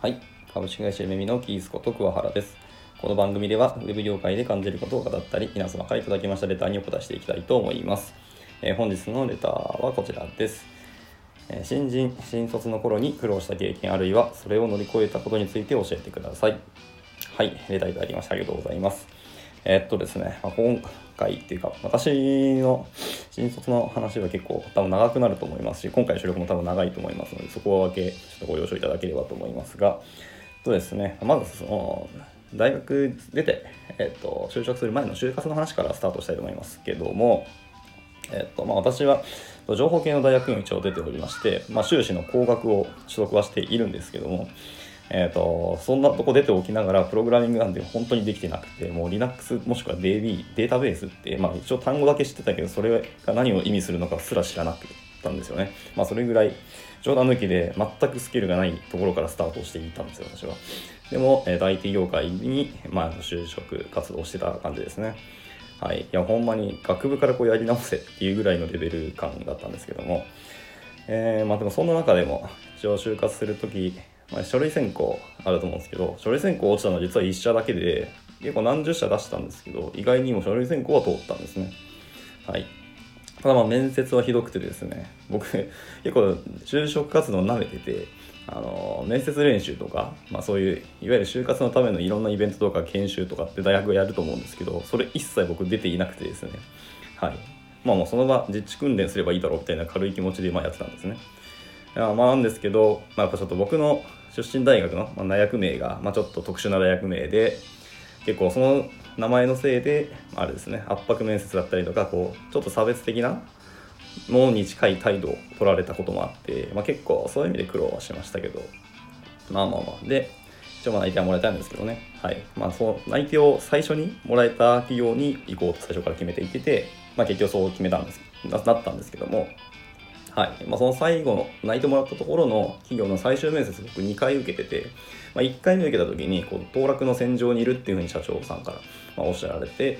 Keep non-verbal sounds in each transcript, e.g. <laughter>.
はい。株式会社めみのキースこと桑原です。この番組では、ウェブ業界で感じることを語ったり、皆様からいただきましたレターにお答えしていきたいと思います。えー本日のレターはこちらです。えー新人、新卒の頃に苦労した経験、あるいはそれを乗り越えたことについて教えてください。はい。レターいただきましてありがとうございます。えっとですね、まあ、今回っていうか、私の新卒の話は結構多分長くなると思いますし、今回の収録も多分長いと思いますので、そこだけちょっとご了承いただければと思いますが、とですね、まずその、大学出て、えっと、就職する前の就活の話からスタートしたいと思いますけども、えっとまあ、私は情報系の大学にも一応出ておりまして、まあ、修士の工学を取得はしているんですけども、えっとそんなとこ出ておきながらプログラミングなんて本当にできてなくてもう Linux もしくは DB データベースって、まあ、一応単語だけ知ってたけどそれが何を意味するのかすら知らなかったんですよね、まあ、それぐらい冗談抜きで全くスキルがないところからスタートしていたんですよ私は。でも、えーと IT 業界に、まあ、就職活動してた感じですね。はい、いやほんまに学部からこうやり直せっていうぐらいのレベル感だったんですけども、えーまあ、でもそんな中でも一応就活する時、まあ、書類選考あると思うんですけど書類選考落ちたのは実は1社だけで結構何十社出したんですけど意外にも書類選考は通ったんですね。はい。ただまあ面接はひどくてですね僕結構就職活動舐めててあの面接練習とか、まあ、そういういわゆる就活のためのいろんなイベントとか研修とかって大学がやると思うんですけどそれ一切僕出ていなくてですね。はい。まあもうその場実地訓練すればいいだろうみたいな軽い気持ちでまあやってたんですね。まあなんですけど、まあ、やっぱちょっと僕の出身大学のまあ大学名が、まあ、ちょっと特殊な大学名で結構その名前のせいであれですね圧迫面接だったりとかこうちょっと差別的なものに近い態度を取られたこともあって、まあ、結構そういう意味で苦労はしましたけど。まあまあまあ。で一応まあ内定はもらえたんですけどね。はい。まあそう内定を最初にもらえた企業に行こうと最初から決めていってて、まあ、結局そう決めたんですなったんですけども。はい。まあ、その最後の内定もらったところの企業の最終面接僕2回受けてて、まあ、1回目受けた時にこう当落の戦場にいるっていうふうに社長さんから、まあ、おっしゃられて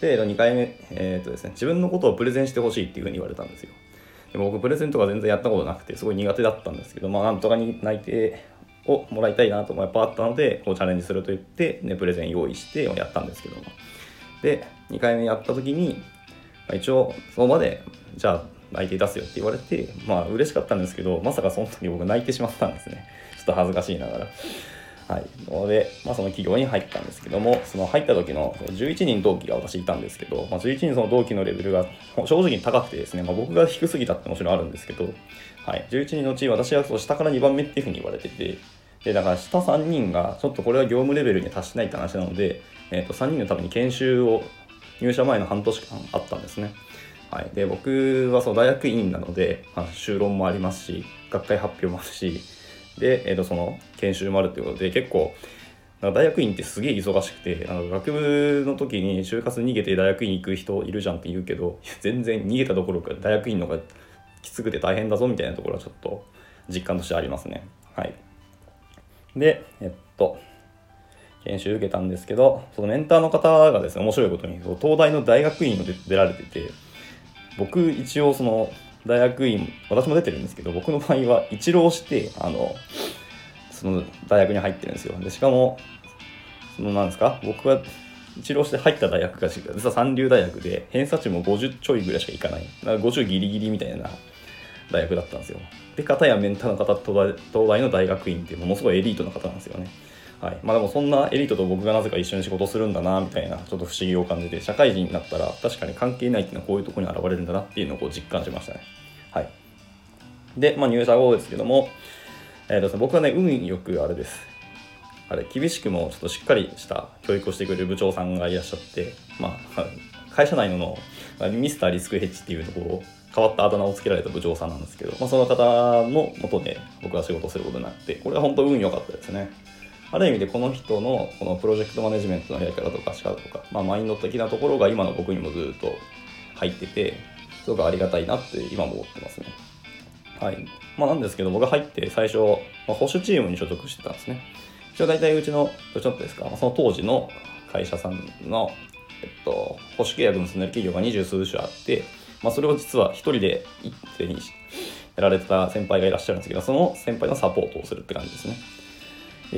で2回目、えーとですね、自分のことをプレゼンしてほしいっていうふうに言われたんですよ。で僕プレゼンとか全然やったことなくてすごい苦手だったんですけど、まあ、なんとかに内定をもらいたいなともやっぱあったのでこうチャレンジすると言って、ね、プレゼン用意してやったんですけども。で2回目やった時に、まあ、一応その場でじゃあ内定出すよって言われてまあ嬉しかったんですけどまさかその時僕泣いてしまったんですね。ちょっと恥ずかしいながら。はい。ので、まあ、その企業に入ったんですけどもその入った時の11人同期が私いたんですけど、まあ、11人その同期のレベルが正直に高くてですね、まあ、僕が低すぎたってもちろんあるんですけど、はい、11人のうち私はそう下から2番目っていうふうに言われててでだから下3人がちょっとこれは業務レベルに達しないって話なので、えー、と3人のために研修を入社前の半年間あったんですね。はい、で僕はその大学院なので、まあ、修論もありますし学会発表もあるしで、えー、とその研修もあるっていうことで結構なんか大学院ってすげえ忙しくてあの学部の時に就活逃げて大学院行く人いるじゃんって言うけど <laughs> 全然逃げたどころか大学院の方がきつくて大変だぞみたいなところはちょっと実感としてありますね。はい、でえっと研修受けたんですけどそのメンターの方がですね面白いことに東大の大学院を出出られてて僕一応その大学院私も出てるんですけど僕の場合は一浪してあのその大学に入ってるんですよ。でしかもそのなんですか？僕は一浪して入った大学が実は三流大学で偏差値も50ちょいぐらいしかいかない。だか50ギリギリみたいな大学だったんですよ。で片やメンターの方東大東大の大学院ってものすごいエリートの方なんですよね。はいまあ、でもそんなエリートと僕がなぜか一緒に仕事するんだなみたいなちょっと不思議を感じて社会人になったら確かに関係ないっていうのはこういうとこに現れるんだなっていうのをこう実感しましたね。はい、で、まあ、入社後ですけども、えーと、僕はね運よくあれですあれ厳しくもちょっとしっかりした教育をしてくれる部長さんがいらっしゃって、まあ、会社内ののミスターリスクヘッジっていうところ変わったあだ名をつけられた部長さんなんですけど、まあ、その方のもとで僕は仕事することになってこれは本当運良かったですね。ある意味でこの人のこのプロジェクトマネジメントのやり方とか仕方とか、まあ、マインド的なところが今の僕にもずっと入っててすごくありがたいなって今も思ってますね。はいまあ、なんですけど僕が入って最初、まあ、保守チームに所属してたんですね。一応大体うちのちょっとですか、その当時の会社さんの、えっと、保守契約結んでる企業が二十数社あって、まあ、それを実は一人で一手にやられてた先輩がいらっしゃるんですけど、その先輩のサポートをするって感じですね。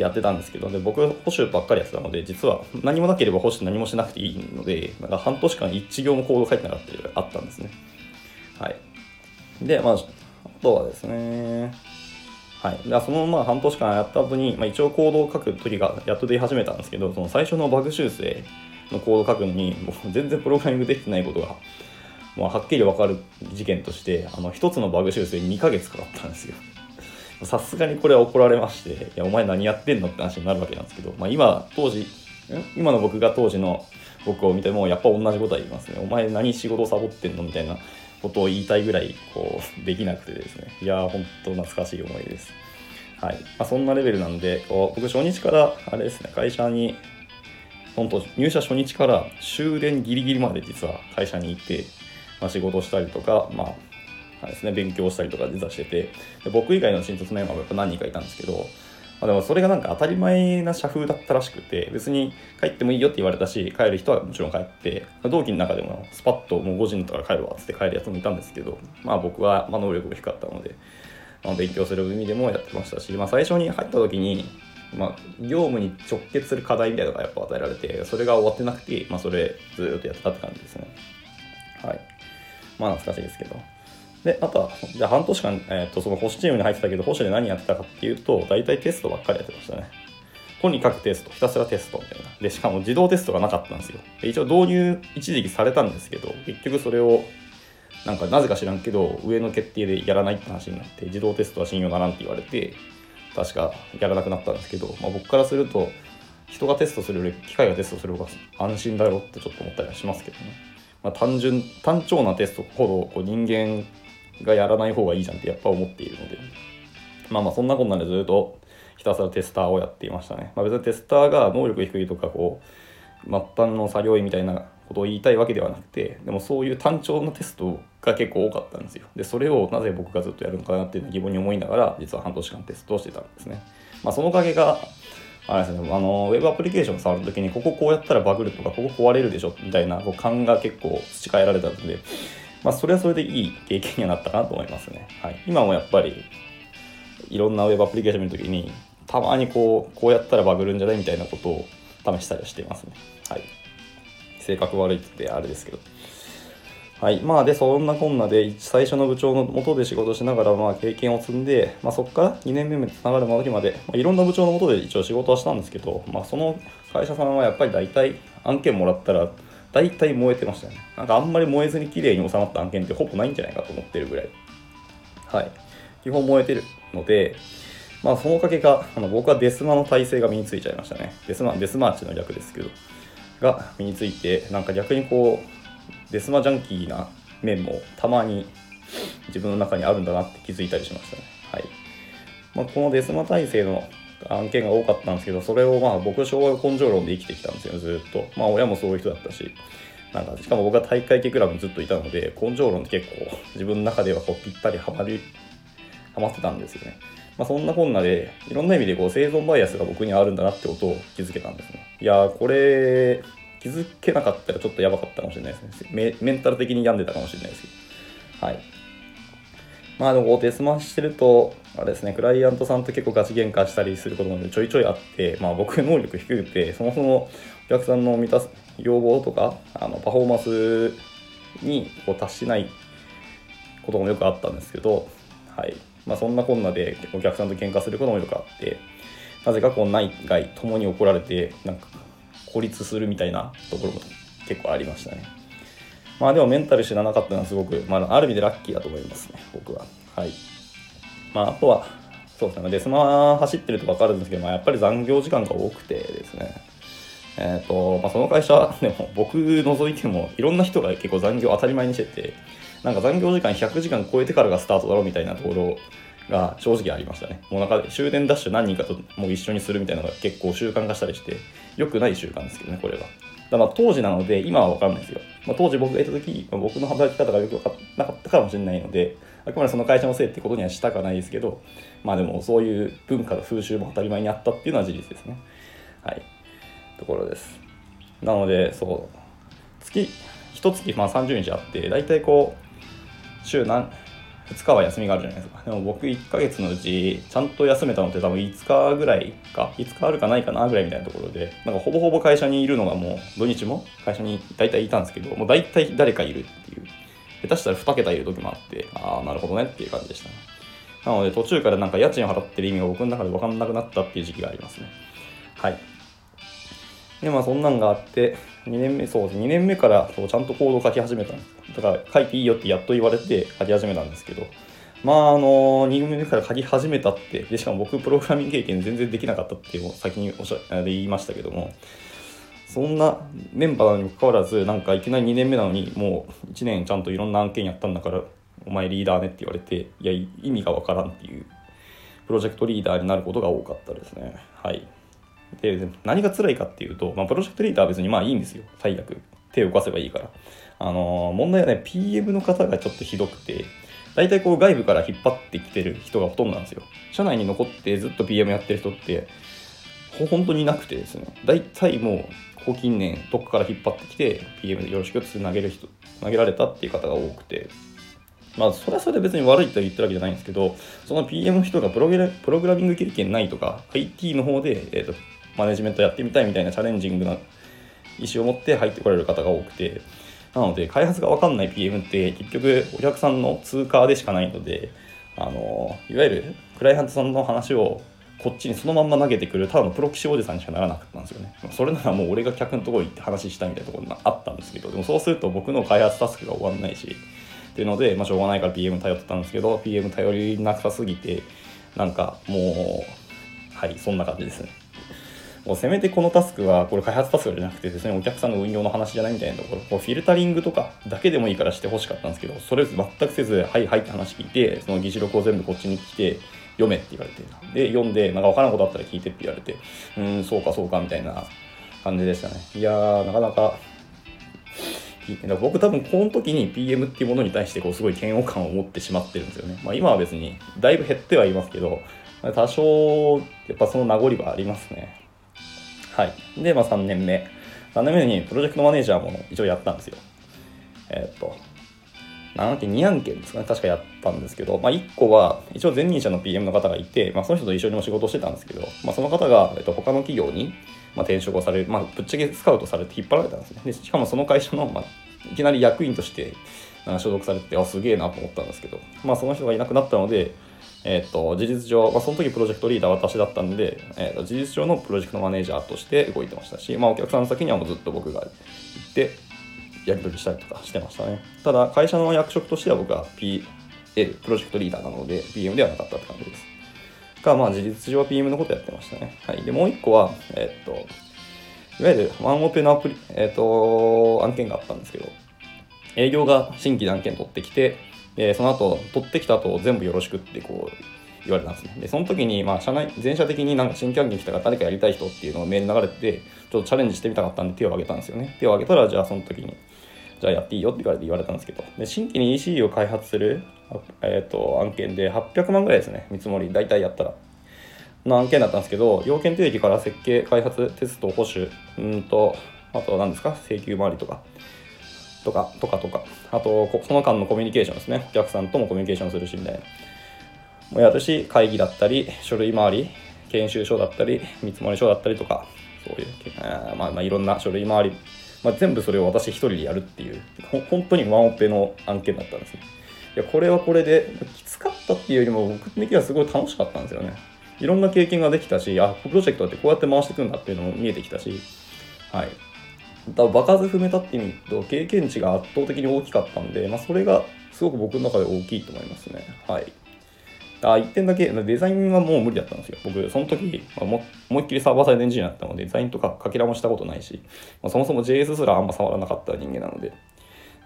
やってたんですけど、で僕、保守ばっかりやってたので、実は何もなければ保守何もしなくていいので、なんか半年間一行もコード書いてなかったりあったんですね。はい。で、まあ、あとはですね、はい、でそのまあ半年間やった後に、まあ、一応コードを書く時がやっと出始めたんですけどその最初のバグ修正のコード書くのにもう全然プログラミングできてないことがもうはっきり分かる事件としてあの1つのバグ修正2ヶ月かかったんですよ。さすがにこれは怒られまして、いや、お前何やってんのって話になるわけなんですけど、まあ今、当時、今の僕が当時の僕を見ても、やっぱ同じことは言いますね。お前何仕事サボってんのみたいなことを言いたいぐらい、こう、できなくてですね。いやー、ほんと懐かしい思いです。はい。まあ、そんなレベルなんで、こう僕初日から、あれですね、会社に、本当入社初日から終電ギリギリまで実は会社に行って、まあ、仕事したりとか、まあ、ですね、勉強したりとか実はしてて、で僕以外の新卒メンバーもやっぱ何人かいたんですけど、まあ、でもそれがなんか当たり前な社風だったらしくて、別に帰ってもいいよって言われたし、帰る人はもちろん帰って、同期の中でもスパッともう5時とか帰るわっつって帰るやつもいたんですけど、まあ僕はま能力が低かったので、まあ、勉強する意味でもやってましたし、まあ最初に入った時に、まあ、業務に直結する課題みたいなのがやっぱ与えられて、それが終わってなくて、まあそれずっとやってたって感じですね。はい。まあ懐かしいですけど。で、あとは、じゃあ半年間、えっ、ー、と、その保守チームに入ってたけど、保守で何やってたかっていうと、大体テストばっかりやってましたね。とにかくテスト、ひたすらテストみたいな。で、しかも自動テストがなかったんですよ。一応導入一時期されたんですけど、結局それを、なんかなぜか知らんけど、上の決定でやらないって話になって、自動テストは信用ならんって言われて、確かやらなくなったんですけど、まあ、僕からすると、人がテストするより機械がテストする方が安心だろってちょっと思ったりはしますけどね。まあ、単純、単調なテストほどこう人間がやらない方がいいじゃんってやっぱ思っているので、まあまあそんなこんなんでずっとひたすらテスターをやっていましたね。まあ、別にテスターが能力低いとかこう末端の作業員みたいなことを言いたいわけではなくてでもそういう単調なテストが結構多かったんですよ。でそれをなぜ僕がずっとやるのかなっていうのを疑問に思いながら実は半年間テストをしてたんですね。まあ、そのおかげがあれですね、あの、ウェブアプリケーション触るときに、こここうやったらバグるとか、ここ壊れるでしょ、みたいな、こう勘が結構培えられたので、まあ、それはそれでいい経験にはなったかなと思いますね。はい。今もやっぱり、いろんなウェブアプリケーション見るときに、たまにこう、こうやったらバグるんじゃないみたいなことを試したりしていますね。はい。性格悪いってあれですけど。はい。まあ、で、そんなこんなで、最初の部長の下で仕事しながら、まあ、経験を積んで、まあ、そこから2年目につながる時まで、まあ、いろんな部長の下で一応仕事はしたんですけど、まあ、その会社さんはやっぱり大体案件もらったら、大体燃えてましたね。なんかあんまり燃えずに綺麗に収まった案件ってほぼないんじゃないかと思ってるぐらい。はい。基本燃えてるので、まあそのおかげか、あの僕はデスマの体制が身についちゃいましたね。デスマ、デスマーチの略ですけど、が身について、なんか逆にこう、デスマジャンキーな面もたまに自分の中にあるんだなって気づいたりしましたね。はい。まあ、このデスマ体制の案件が多かったんですけど、それをまあ僕、昭和根性論で生きてきたんですよ、ずっと。まあ親もそういう人だったし。なんか、しかも僕は大会系クラブにずっといたので、根性論って結構自分の中ではこうぴったりはまり、はまってたんですよね。まあそんなこんなで、いろんな意味でこう生存バイアスが僕にあるんだなってことを気づけたんですね。いやー、これ、気づけなかったらちょっとやばかったかもしれないですね。メメンタル的に病んでたかもしれないですけど。はい。まあでもデスマしてると、あれですね、クライアントさんと結構ガチ喧嘩したりすることもちょいちょいあって、まあ僕能力低くて、そもそもお客さんの満たす要望とか、あのパフォーマンスにこう達しないこともよくあったんですけど、はい。まあそんなこんなでお客さんと喧嘩することもよくあって、なぜかこう内外ともに怒られて、なんか孤立するみたいなところも結構ありましたね。まあでもメンタル死ななかったのはすごく、まあ、ある意味でラッキーだと思いますね、僕は。はい。まああとは、そうですね、デスマ走ってると分かるんですけど、まあ、やっぱり残業時間が多くてですね、えっ、ー、と、まあ、その会社、<laughs> でも僕除いてもいろんな人が結構残業当たり前にしてて、なんか残業時間100時間超えてからがスタートだろうみたいなところが正直ありましたね。もうなんか終電ダッシュ何人かともう一緒にするみたいなのが結構習慣化したりして、良くない習慣ですけどね、これは。だまあ当時なので、今はわかんないですよ。まあ、当時僕がいた時、まあ、僕の働き方がよく分かなかったかもしれないので、あくまでその会社のせいってことにはしたくはないですけど、まあでもそういう文化と風習も当たり前にあったっていうのは事実ですね。はい。ところです。なので、そう、月、一月まあ30日あって、大体こう、週何、2日は休みがあるじゃないですか。でも僕1ヶ月のうちちゃんと休めたのって多分5日ぐらいか5日あるかないかなぐらいみたいなところでなんかほぼほぼ会社にいるのがもう土日も会社に大体いたんですけどもう大体誰かいるっていう。下手したら2桁いる時もあってああなるほどねっていう感じでしたね。なので途中からなんか家賃払ってる意味が僕の中で分かんなくなったっていう時期がありますね。はい。でまあそんなんがあって2年目そう2年目からそうちゃんとコードを書き始めたんです。だから書いていいよってやっと言われて書き始めたんですけど。まああの2年目から書き始めたってでしかも僕プログラミング経験全然できなかったっていうのを先におしゃで言いましたけども。そんなメンバーにもかかわらずなんかいきなり2年目なのにもう1年ちゃんといろんな案件やったんだからお前リーダーねって言われていや意味がわからんっていうプロジェクトリーダーになることが多かったですね。はい。で何が辛いかっていうと、まあ、プロジェクトリーダーは別にまあいいんですよ。最悪手を動かせばいいから。あのー、問題はね PM の方がちょっとひどくて大体こう外部から引っ張ってきてる人がほとんどなんですよ。社内に残ってずっと PM やってる人って本当になくてですね。大体もうここ近年どっかから引っ張ってきて PM でよろしくって投げる人投げられたっていう方が多くて。まあそれはそれで別に悪いと言ってるわけじゃないんですけどその PM の人がプログプログラミング経験ないとか IT の方で、えーと、マネジメントやってみたいみたいなチャレンジングな意思を持って入ってこられる方が多くてなので開発が分かんない PM って結局お客さんの通過でしかないのであのいわゆるクライアントさんの話をこっちにそのまんま投げてくるただのプロ棋士おじさんにしかならなかったんですよね。それならもう俺が客のところ行って話したいみたいなところがあったんですけどでもそうすると僕の開発タスクが終わんないしっていうので、まあ、しょうがないから PM 頼ってたんですけど PM 頼りなさすぎてなんかもうはいそんな感じですね。もうせめてこのタスクはこれ開発タスクじゃなくてですねお客さんの運用の話じゃないみたいなところこうフィルタリングとかだけでもいいからしてほしかったんですけどそれ全くせず「はいはい」って話聞いてその議事録を全部こっちに来て読めって言われてで読んでなんか分からんことあったら聞いてって言われてうんそうかそうかみたいな感じでしたねいやーなかなか僕多分この時に PM っていうものに対してこうすごい嫌悪感を持ってしまってるんですよね。まあ、今は別にだいぶ減ってはいますけど多少やっぱその名残はありますね。はい。で、まあ3年目。3年目にプロジェクトマネージャーも一応やったんですよ。えー、っと、何案件 ?2 案件ですかね。確かやったんですけど、まあ1個は一応前任者の PM の方がいて、まあその人と一緒にも仕事してたんですけど、まあその方が、えっと、他の企業に、まあ、転職をされる、まあぶっちゃけスカウトされて引っ張られたんですね。でしかもその会社の、まあ、いきなり役員として所属されて、あ、すげえなと思ったんですけど、まあその人がいなくなったので、えっ、ー、と、事実上、まあ、その時プロジェクトリーダー私だったんで、えー、と事実上のプロジェクトマネージャーとして動いてましたし、まあ、お客さんの先にはもうずっと僕が行って、やり取りしたりとかしてましたね。ただ、会社の役職としては僕は PL、プロジェクトリーダーなので、PM ではなかったって感じです。が、まあ、事実上は PM のことやってましたね。はい。で、もう一個は、えっ、と、いわゆるワンオペのアプリ、えっ、と、案件があったんですけど、営業が新規で案件取ってきて、で、その後、取ってきた後、全部よろしくってこう、言われたんですね。で、その時に、まあ、社内、全社的になんか新規案件来たから誰かやりたい人っていうのがメール流れて、ちょっとチャレンジしてみたかったんで手を挙げたんですよね。手を挙げたら、じゃあその時に、じゃあやっていいよって言われて言われたんですけど、で、新規に EC を開発する、えっ、ー、と、案件で800万ぐらいですね。見積もり、大体やったら。の案件だったんですけど、要件定義から設計、開発、テスト、保守、うんと、あと何ですか？請求回りとか、とか、とかとか、あと、その間のコミュニケーションですね。お客さんともコミュニケーションするし、みたいな。もやるし、会議だったり、書類回り、研修書だったり、見積書だったりとか、そういう、あまあ、まあ、いろんな書類回り、まあ、全部それを私一人でやるっていう、本当にワンオペの案件だったんですね。いや、これはこれで、きつかったっていうよりも、僕的にはすごい楽しかったんですよね。いろんな経験ができたし、あ、プロジェクトってこうやって回していくんだっていうのも見えてきたし、はい。だ場数踏めたって意味と経験値が圧倒的に大きかったんで、まあ、それがすごく僕の中で大きいと思いますね。はい。あ、1点だけ、デザインはもう無理だったんですよ。僕、その時、まあ、も思いっきりサーバーサイドエンジニアだったので、デザインとかかけらもしたことないし、まあ、そもそも JS すらあんま触らなかった人間なので、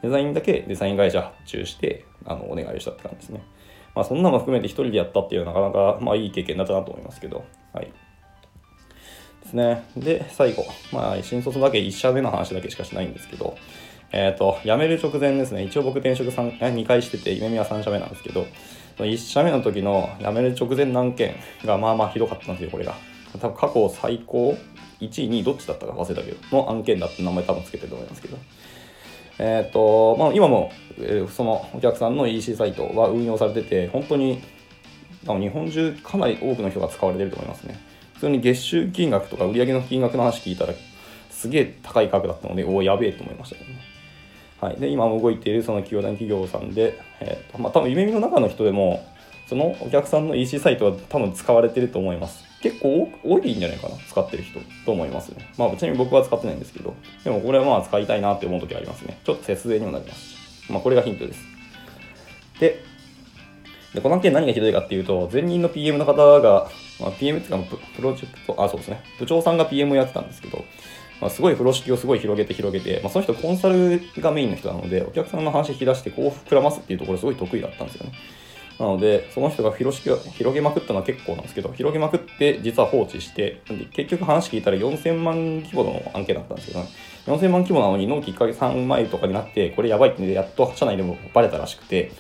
デザインだけデザイン会社発注して、あの、お願いをしたって感じですね。まあ、そんなの含めて一人でやったっていうのはなかなか、まあ、いい経験だったなと思いますけど、はい。ですね。で、最後。まあ、新卒だけ1社目の話だけしかしないんですけど、えっ、ー、と、辞める直前ですね。一応僕転職3 2回してて、夢見は3社目なんですけど、1社目の時の辞める直前の案件がまあまあひどかったんですよ、これが。多分過去最高？1位、2位どっちだったか忘れたけど、の案件だって名前多分つけてると思いますけど。えっ、と、まあ、今も、えーそのお客さんの EC サイトは運用されてて、本当に、日本中かなり多くの人が使われてると思いますね。普通に月収金額とか売上の金額の話聞いたら、すげえ高い額だったので、おお、やべえと思いましたけどね。はい、で今動いているその企業団企業さんで、えーとまあ、多分夢見の中の人でもそのお客さんの EC サイトは多分使われてると思います。結構多いんじゃないかな使ってる人と思いますね。まあちなみに僕は使ってないんですけどでもこれはまあ使いたいなって思う時ありますね。ちょっと節税にもなります。しまあこれがヒントです。ででこの案件何がひどいかっていうと前任の PM の方が、まあ、PM っていうかプロジェクトあそうですね部長さんが PM をやってたんですけどまあ、すごい風呂敷をすごい広げて広げて、まあ、その人コンサルがメインの人なので、お客さんの話引き出してこう膨らますっていうところすごい得意だったんですよね。なので、その人が風呂敷を広げまくったのは結構なんですけど、広げまくって実は放置して、結局話聞いたら4000万規模の案件だったんですけど、ね、4000万規模なのに納期1ヶ月3枚とかになって、これやばいってんで、やっと社内でもバレたらしくて、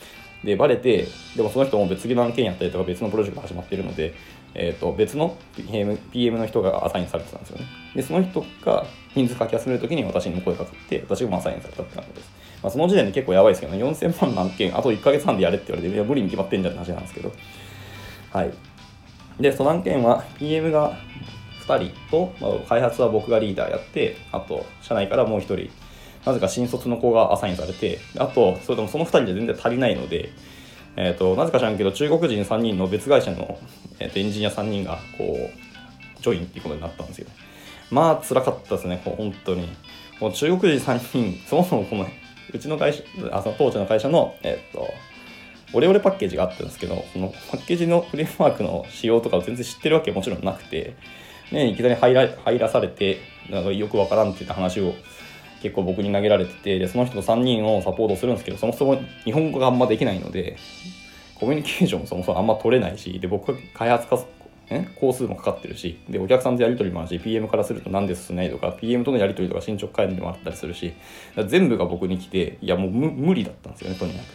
で、バレて、でもその人も別の案件やったりとか別のプロジェクト始まってるので、えー、と別の PM, PM の人がアサインされてたんですよね。で、その人が人数書き集めるときに私にも声かかって、私がアサインされたって感じです。まあ、その時点で結構やばいですけどね、4000万の案件、あと1ヶ月半でやれって言われて、いや、無理に決まってんじゃんって話なんですけど。はい。で、その案件は PM が2人と、まあ、開発は僕がリーダーやって、あと、社内からもう1人、なぜか新卒の子がアサインされて、あと、それともその2人で全然足りないので、えーと、なぜか知らんけど中国人3人の別会社の、えーとエンジニア3人がこうジョインっていうことになったんですよ。まあ辛かったですね本当に。もう中国人3人 <laughs> そもそもこのうちの会社あその当時の会社のえっ、とオレオレパッケージがあったんですけどそのパッケージのフレームワークの仕様とかを全然知ってるわけもちろんなくて、ね、いきなり入ら入らされてなんかよくわからんって言った話を結構僕に投げられててでその人と3人をサポートするんですけどそもそも日本語があんまできないのでコミュニケーションもそもそもあんま取れないしで僕が開発かえ工数もかかってるしでお客さんとやり取りもあるし PM からすると何で進めないとか PM とのやり取りとか進捗管理もあったりするし全部が僕に来ていやもう無無理だったんですよねとにかく。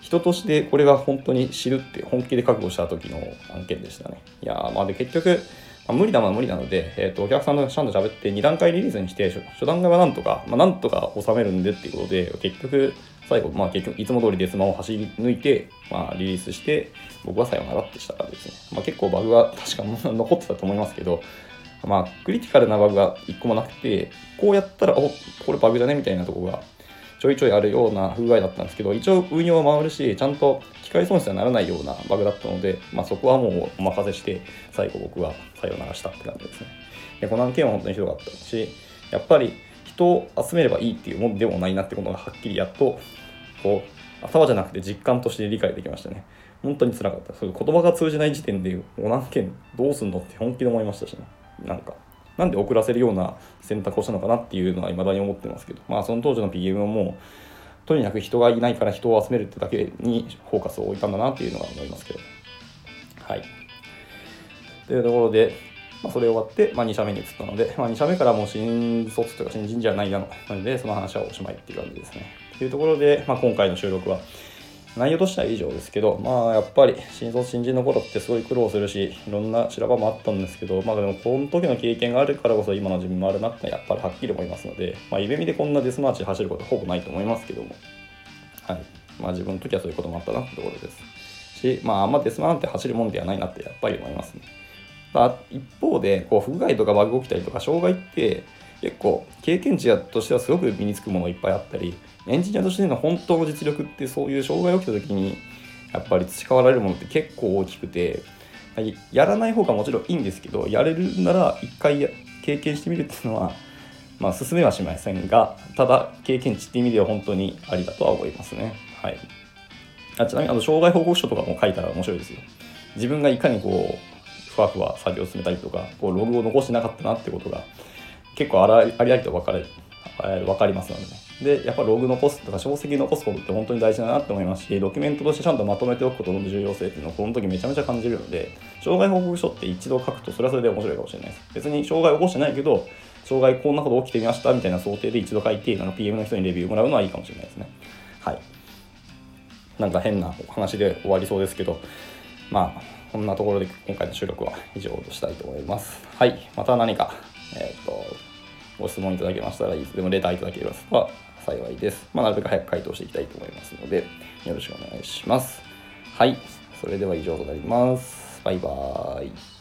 人としてこれが本当に知るって本気で覚悟した時の案件でしたね。いやーまあで結局まあ、無理なのは無理なので、えー、とお客さんとちゃんと喋って2段階リリースにして初初段階はなんとか、まあ、なんとか収めるんでっていうことで結局最後、まあ、結局いつも通りデスマを走り抜いて、まあ、リリースして僕はさよならってしたからですね、まあ、結構バグは <laughs> 確か残ってたと思いますけどまあクリティカルなバグが1個もなくてこうやったらおこれバグだねみたいなとこがちょいちょいあるような不具合だったんですけど、一応運用は回るし、ちゃんと機械損失はならないようなバグだったので、まあ、そこはもうお任せして、最後僕はさよならしたって感じですね。で、この案件は本当にひどかったし、やっぱり人を集めればいいっていうもんでもないなってことがはっきりやっと、こう、頭じゃなくて実感として理解できましたね。本当に辛かった。そういう言葉が通じない時点で、もう何件どうすんのって本気で思いましたしね。なんか。なんで遅らせるような選択をしたのかなっていうのは未だに思ってますけど、まあその当時の PM はもう、とにかく人がいないから人を集めるってだけにフォーカスを置いたんだなっていうのは思いますけど。はい。というところで、まあ、それ終わって、まあ、2社目に移ったので、まあ、2社目からもう新卒というか新人じゃないなので、その話はおしまいっていう感じですね。というところで、まあ、今回の収録は、内容としては以上ですけど、まあやっぱり新卒新人の頃ってすごい苦労するし、いろんな修羅場もあったんですけど、まあでもこの時の経験があるからこそ今の自分もあるなってやっぱりはっきり思いますので、まあイベミでこんなデスマーチ走ることほぼないと思いますけども、はい。まあ自分の時はそういうこともあったなってところです。し、まああんまデスマーって走るもんではないなってやっぱり思いますね。まあ一方で、こう不具合とかバグ起きたりとか障害って結構経験値としてはすごく身につくものいっぱいあったり、エンジニアとしての本当の実力ってそういう障害が起きた時にやっぱり培われるものって結構大きくてやらない方がもちろんいいんですけどやれるなら一回経験してみるっていうのはまあ進めはしませんがただ経験値っていう意味では本当にありだとは思いますね。はい。あちなみにあの障害報告書とかも書いたら面白いですよ。自分がいかにこうふわふわ作業を進めたりとかこうログを残してなかったなってことが結構ありありありと分かれ分かりますのでねで、やっぱログ残すとか、小石残すことって本当に大事だなって思いますし、ドキュメントとしてちゃんとまとめておくことの重要性っていうのをこの時めちゃめちゃ感じるので、障害報告書って一度書くとそれはそれで面白いかもしれないです。別に障害起こしてないけど、障害こんなこと起きてみましたみたいな想定で一度書いて、あの PM の人にレビューもらうのはいいかもしれないですね。はい。なんか変なお話で終わりそうですけど、まあ、こんなところで今回の収録は以上としたいと思います。はい。また何か、えっ、と、ご質問いただけましたらいつでもレターいただければ幸いです。まあ、なるべく早く回答していきたいと思いますので、よろしくお願いします。はい。それでは以上となります。バイバーイ。